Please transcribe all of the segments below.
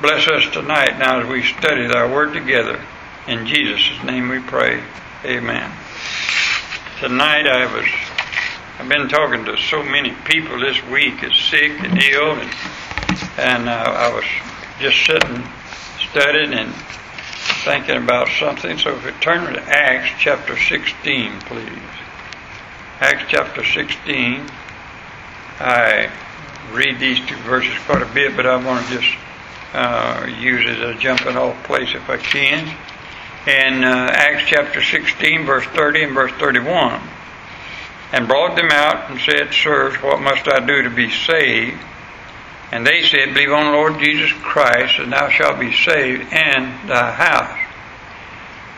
Bless us tonight now as we study thy word together. In Jesus' name we pray. Amen. Tonight I was I've been talking to so many people this week is sick and ill and and uh, I was just sitting studying and thinking about something. So if we turn to Acts chapter 16, please. Acts chapter 16. I read these two verses quite a bit, but I want to just uh, use as a jumping off place if I can. In uh, Acts chapter 16, verse 30 and verse 31. And brought them out and said, Sirs, what must I do to be saved? And they said, Believe on the Lord Jesus Christ, and thou shalt be saved and thy house.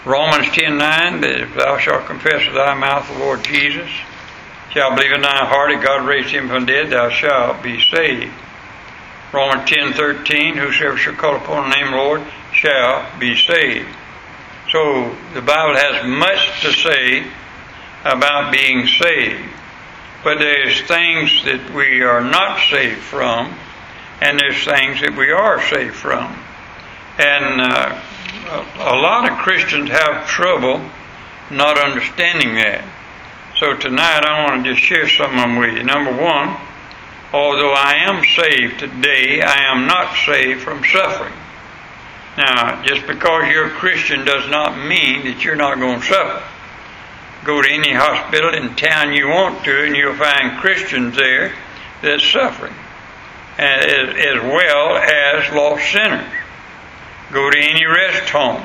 Romans 10 9, that if thou shalt confess with thy mouth the Lord Jesus, shalt believe in thine heart that God raised him from the dead, thou shalt be saved. Romans ten thirteen, whosoever shall call upon the name of the Lord shall be saved. So the Bible has much to say about being saved. But there's things that we are not saved from, and there's things that we are saved from. And uh, a lot of Christians have trouble not understanding that. So tonight I want to just share some of them with you. Number one, although I am saved today, I am not saved from suffering. Now, just because you're a Christian does not mean that you're not going to suffer. Go to any hospital in town you want to, and you'll find Christians there that's suffering, as, well as lost sinners. Go to any rest home,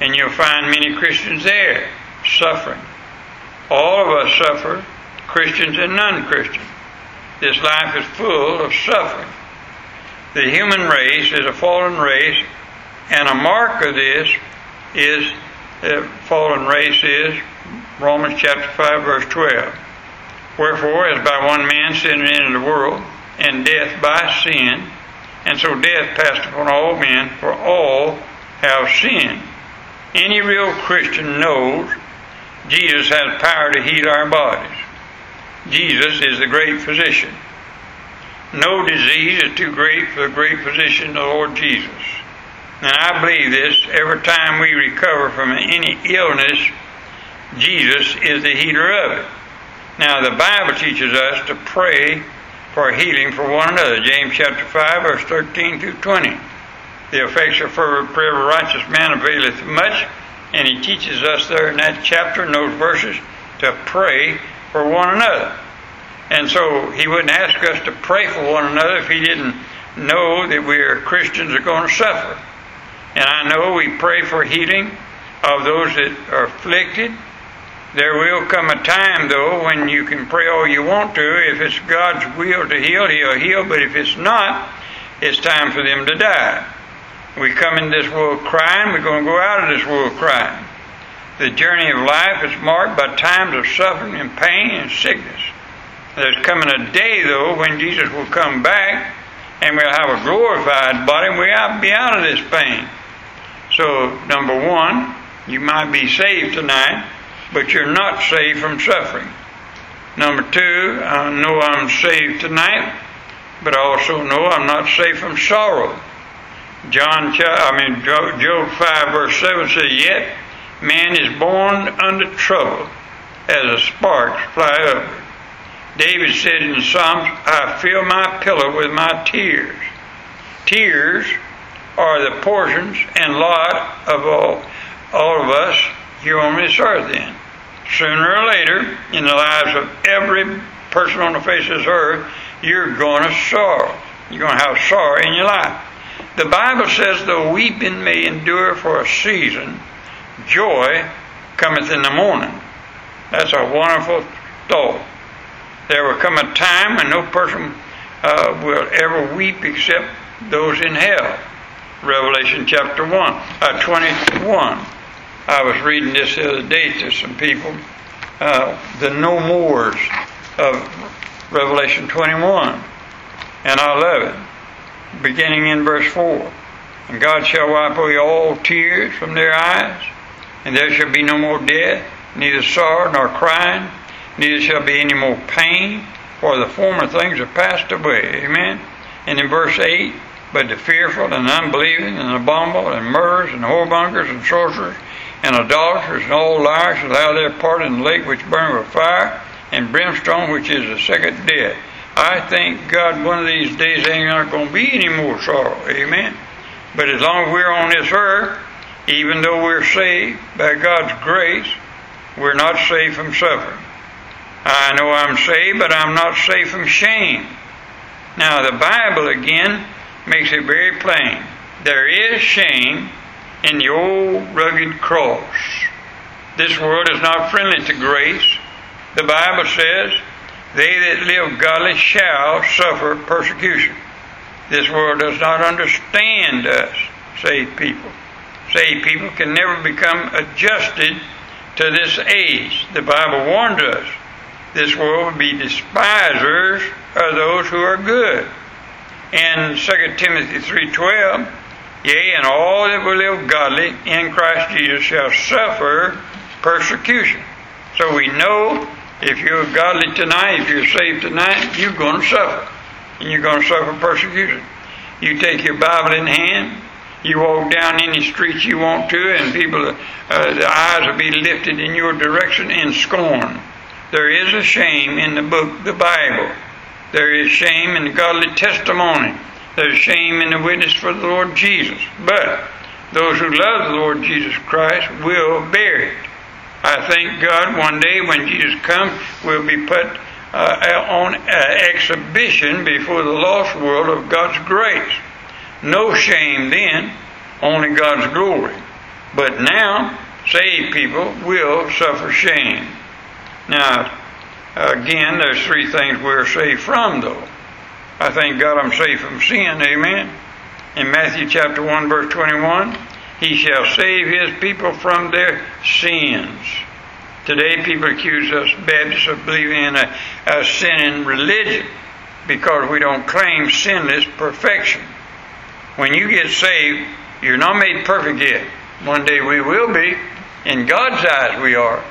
and you'll find many Christians there suffering. All of us suffer, Christians and non Christians. This life is full of suffering. The human race is a fallen race, and a mark of this is the fallen race is Romans chapter 5, verse 12. Wherefore, as by one man sin entered the world, and death by sin, and so death passed upon all men, for all have sinned. Any real Christian knows Jesus has power to heal our bodies. Jesus is the great physician. No disease is too great for the great physician, the Lord Jesus. And I believe this every time we recover from any illness, Jesus is the healer of it. Now, the Bible teaches us to pray for healing for one another. James chapter 5, verse 13 through 20. The effectual fervent prayer of a righteous man availeth much, and he teaches us there in that chapter, in those verses, to pray for one another. And so he wouldn't ask us to pray for one another if he didn't know that we are Christians are going to suffer. And I know we pray for healing of those that are afflicted. There will come a time, though, when you can pray all you want to. If it's God's will to heal, He'll heal. But if it's not, it's time for them to die. We come in this world crying, we're going to go out of this world crying. The journey of life is marked by times of suffering and pain and sickness. There's coming a day, though, when Jesus will come back and we'll have a glorified body and we'll be out of this pain. So, number one, you might be saved tonight, but you're not saved from suffering. Number two, I know I'm saved tonight, but I also know I'm not saved from sorrow. John, I mean, Job 5 verse 7 says, Yet man is born under trouble as a spark fly up. David said in Psalms, I fill my pillow with my tears. Tears are the portions and lot of all, all of us here on this earth then. Sooner or later, in the lives of every person on the face of this earth, you're going to sorrow. You're going to have sorrow in your life. The Bible says, though weeping may endure for a season, joy cometh in the morning. That's a wonderful thought. There will come a time when no person uh, will ever weep except those in hell. Revelation chapter 1, uh, 21. I was reading this the other day to some people. Uh, the no mores of Revelation 21. And I love it. Beginning in verse 4. And God shall wipe away all tears from their eyes, and there shall be no more death, neither sorrow nor crying, neither shall be any more pain, for the former things are passed away. Amen. And in verse 8, but the fearful and unbelieving and abominable and murderers and whoremongers and sorcerers and idolaters and all liars shall have their part in the lake which burns with fire and brimstone, which is the second death. I thank God one of these days ain't not going to be any more sorrow. Amen. But as long as we're on this earth, even though we're saved by God's grace, we're not saved from suffering. I know I'm saved, but I'm not saved from shame. Now, the Bible again makes it very plain. There is shame in the old rugged cross. This world is not friendly to grace. The Bible says, They that live godly shall suffer persecution. This world does not understand us, saved people. Saved people can never become adjusted to this age. The Bible warns us this world will be despisers of those who are good. In 2 Timothy 3.12, Yea, and all that will live godly in Christ Jesus shall suffer persecution. So we know if you're godly tonight, if you're saved tonight, you're going to suffer. And you're going to suffer persecution. You take your Bible in hand, you walk down any street you want to, and people, uh, the eyes will be lifted in your direction in scorn. There is a shame in the book, the Bible. There is shame in the godly testimony. There's shame in the witness for the Lord Jesus. But those who love the Lord Jesus Christ will bear it. I thank God one day when Jesus comes, we'll be put uh, on uh, exhibition before the lost world of God's grace. No shame then, only God's glory. But now, saved people will suffer shame. Now, again, there's three things we're saved from, though. I thank God I'm saved from sin, amen. In Matthew chapter 1, verse 21, He shall save His people from their sins. Today, people accuse us Baptists of believing in a, a sinning religion because we don't claim sinless perfection. When you get saved, you're not made perfect yet. One day we will be. In God's eyes, we are.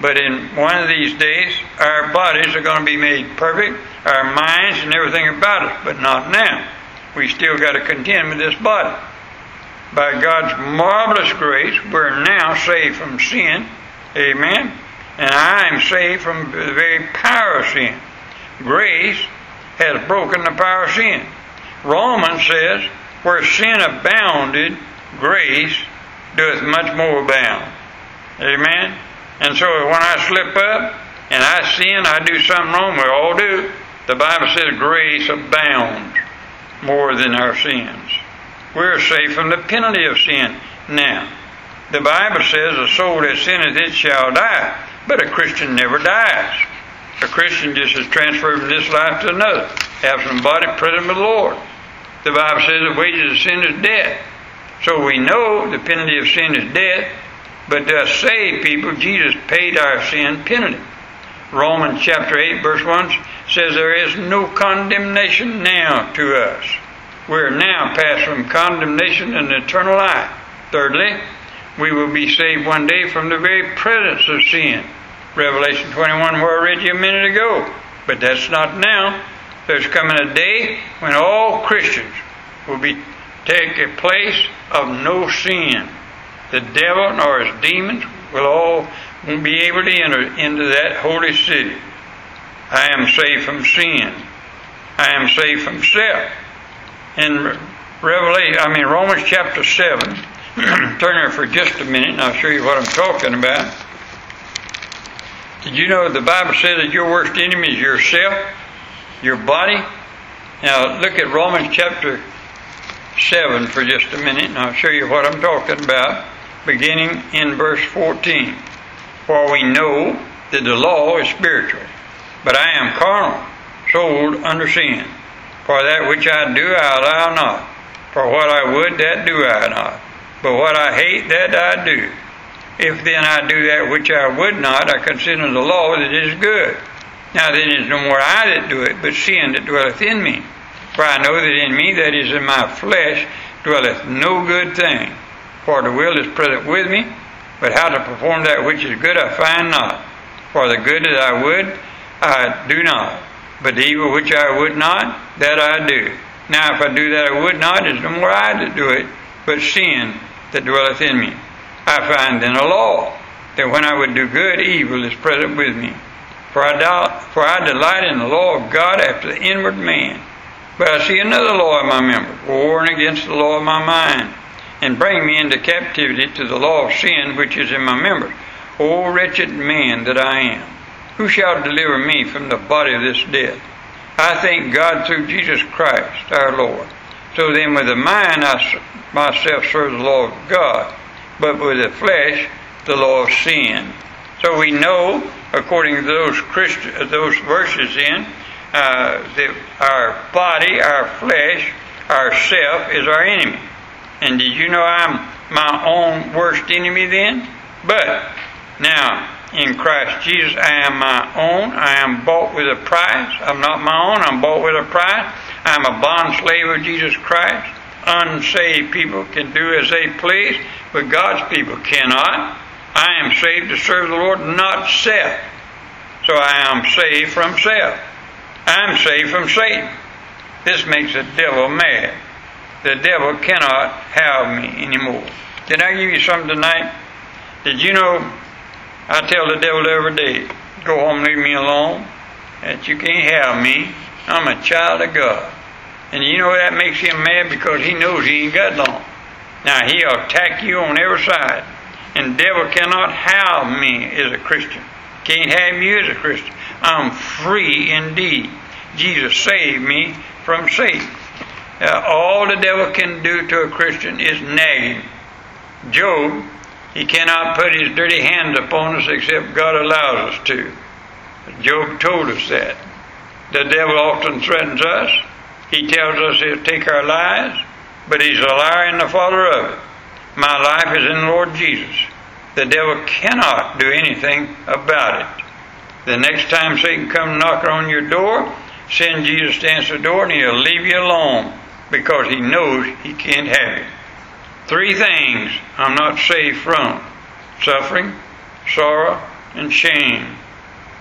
But in one of these days, our bodies are going to be made perfect, our minds and everything about us, but not now. We still got to contend with this body. By God's marvelous grace, we're now saved from sin. Amen. And I am saved from the very power of sin. Grace has broken the power of sin. Romans says, where sin abounded, grace doeth much more abound. Amen. And so when I slip up and I sin, I do something wrong, we all do. The Bible says grace abounds more than our sins. We're saved from the penalty of sin now. The Bible says, "A soul that sinneth, it shall die." But a Christian never dies. A Christian just is transferred from this life to another, absent body, present with the Lord. The Bible says the wages of sin is death. So we know the penalty of sin is death, but to save people, Jesus paid our sin penalty. Romans chapter 8, verse 1 says, There is no condemnation now to us. We're now passed from condemnation and eternal life. Thirdly, we will be saved one day from the very presence of sin. Revelation 21, where I read you a minute ago. But that's not now. There's coming a day when all Christians will be take a place of no sin the devil nor his demons will all won't be able to enter into that holy city. I am saved from sin. I am saved from self. In Revelation, I mean Romans chapter seven. turn here for just a minute, and I'll show you what I'm talking about. Did you know the Bible says that your worst enemy is yourself, your body? Now look at Romans chapter 7 for just a minute, and I'll show you what I'm talking about beginning in verse 14. For we know that the law is spiritual, but I am carnal, sold under sin. For that which I do, I allow not. For what I would, that do I not. But what I hate, that I do. If then I do that which I would not, I consider the law that is good. Now then it is no more I that do it, but sin that dwelleth in me. For I know that in me, that is in my flesh, dwelleth no good thing. For the will is present with me, but how to perform that which is good I find not. For the good that I would, I do not. But the evil which I would not, that I do. Now, if I do that, I would not. It's no more I that do it, but sin that dwelleth in me. I find then a law that when I would do good, evil is present with me. For I, doubt, for I delight in the law of God after the inward man. But I see another law in my members, warring against the law of my mind, and bring me into captivity to the law of sin which is in my members. O wretched man that I am, who shall deliver me from the body of this death? I thank God through Jesus Christ our Lord. So then, with the mind, I myself serve the law of God, but with the flesh, the law of sin. So we know, according to those Christ- those verses, in uh, that our body, our flesh, our self is our enemy. And did you know I'm my own worst enemy then? But now in Christ Jesus, I am my own. I am bought with a price. I'm not my own. I'm bought with a price. I'm a bond slave of Jesus Christ. Unsaved people can do as they please, but God's people cannot. I am saved to serve the Lord, not self. So I am saved from self. I'm saved from Satan. This makes the devil mad. The devil cannot have me anymore. Did I give you something tonight? Did you know I tell the devil every day, go home, leave me alone, that you can't have me. I'm a child of God. And you know that makes him mad because he knows he ain't got long. Now he'll attack you on every side. And the devil cannot have me as a Christian. Can't have you as a Christian. I'm free indeed. Jesus saved me from Satan. Uh, all the devil can do to a Christian is nag him. Job, he cannot put his dirty hands upon us except God allows us to. Job told us that. The devil often threatens us. He tells us he'll take our lives, but he's a liar and the father of it. My life is in the Lord Jesus. The devil cannot do anything about it. The next time Satan comes knocking on your door, send Jesus to answer the door and he'll leave you alone because he knows he can't have it. Three things I'm not saved from suffering, sorrow, and shame.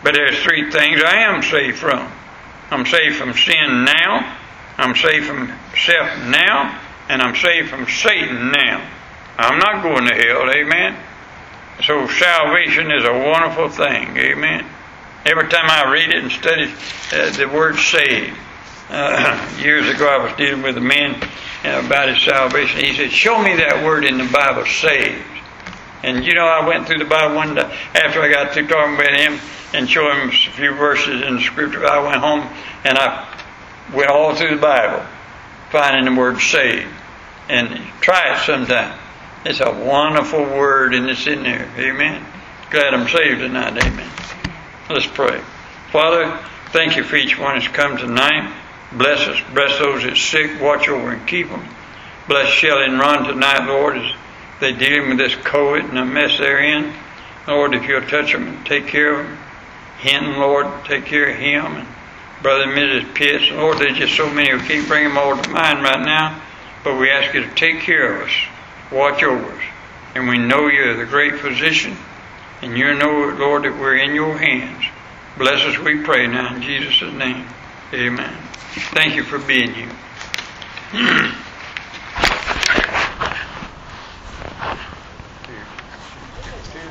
But there's three things I am saved from. I'm saved from sin now, I'm saved from self now, and I'm saved from Satan now. I'm not going to hell, amen. So salvation is a wonderful thing, amen. Every time I read it and study uh, the word saved, uh, years ago I was dealing with a man uh, about his salvation. He said, Show me that word in the Bible, saved. And you know, I went through the Bible one day after I got through talking with him and showing him a few verses in the scripture. I went home and I went all through the Bible, finding the word saved. And try it sometime. It's a wonderful word and it's in there. Amen. Glad I'm saved tonight. Amen. Let's pray. Father, thank you for each one that's come tonight. Bless us. Bless those that's sick. Watch over and keep them. Bless Shelley and Ron tonight, Lord, as they dealing with this COVID and the mess they're in. Lord, if you'll touch them and take care of them. Hinton, Lord, take care of him and Brother and Mrs. Pitts. Lord, there's just so many. We can't bring them all to mind right now. But we ask you to take care of us. Watch over us. And we know you're the great physician. And you know, Lord, that we're in your hands. Bless us, we pray now in Jesus' name. Amen. Thank you for being here.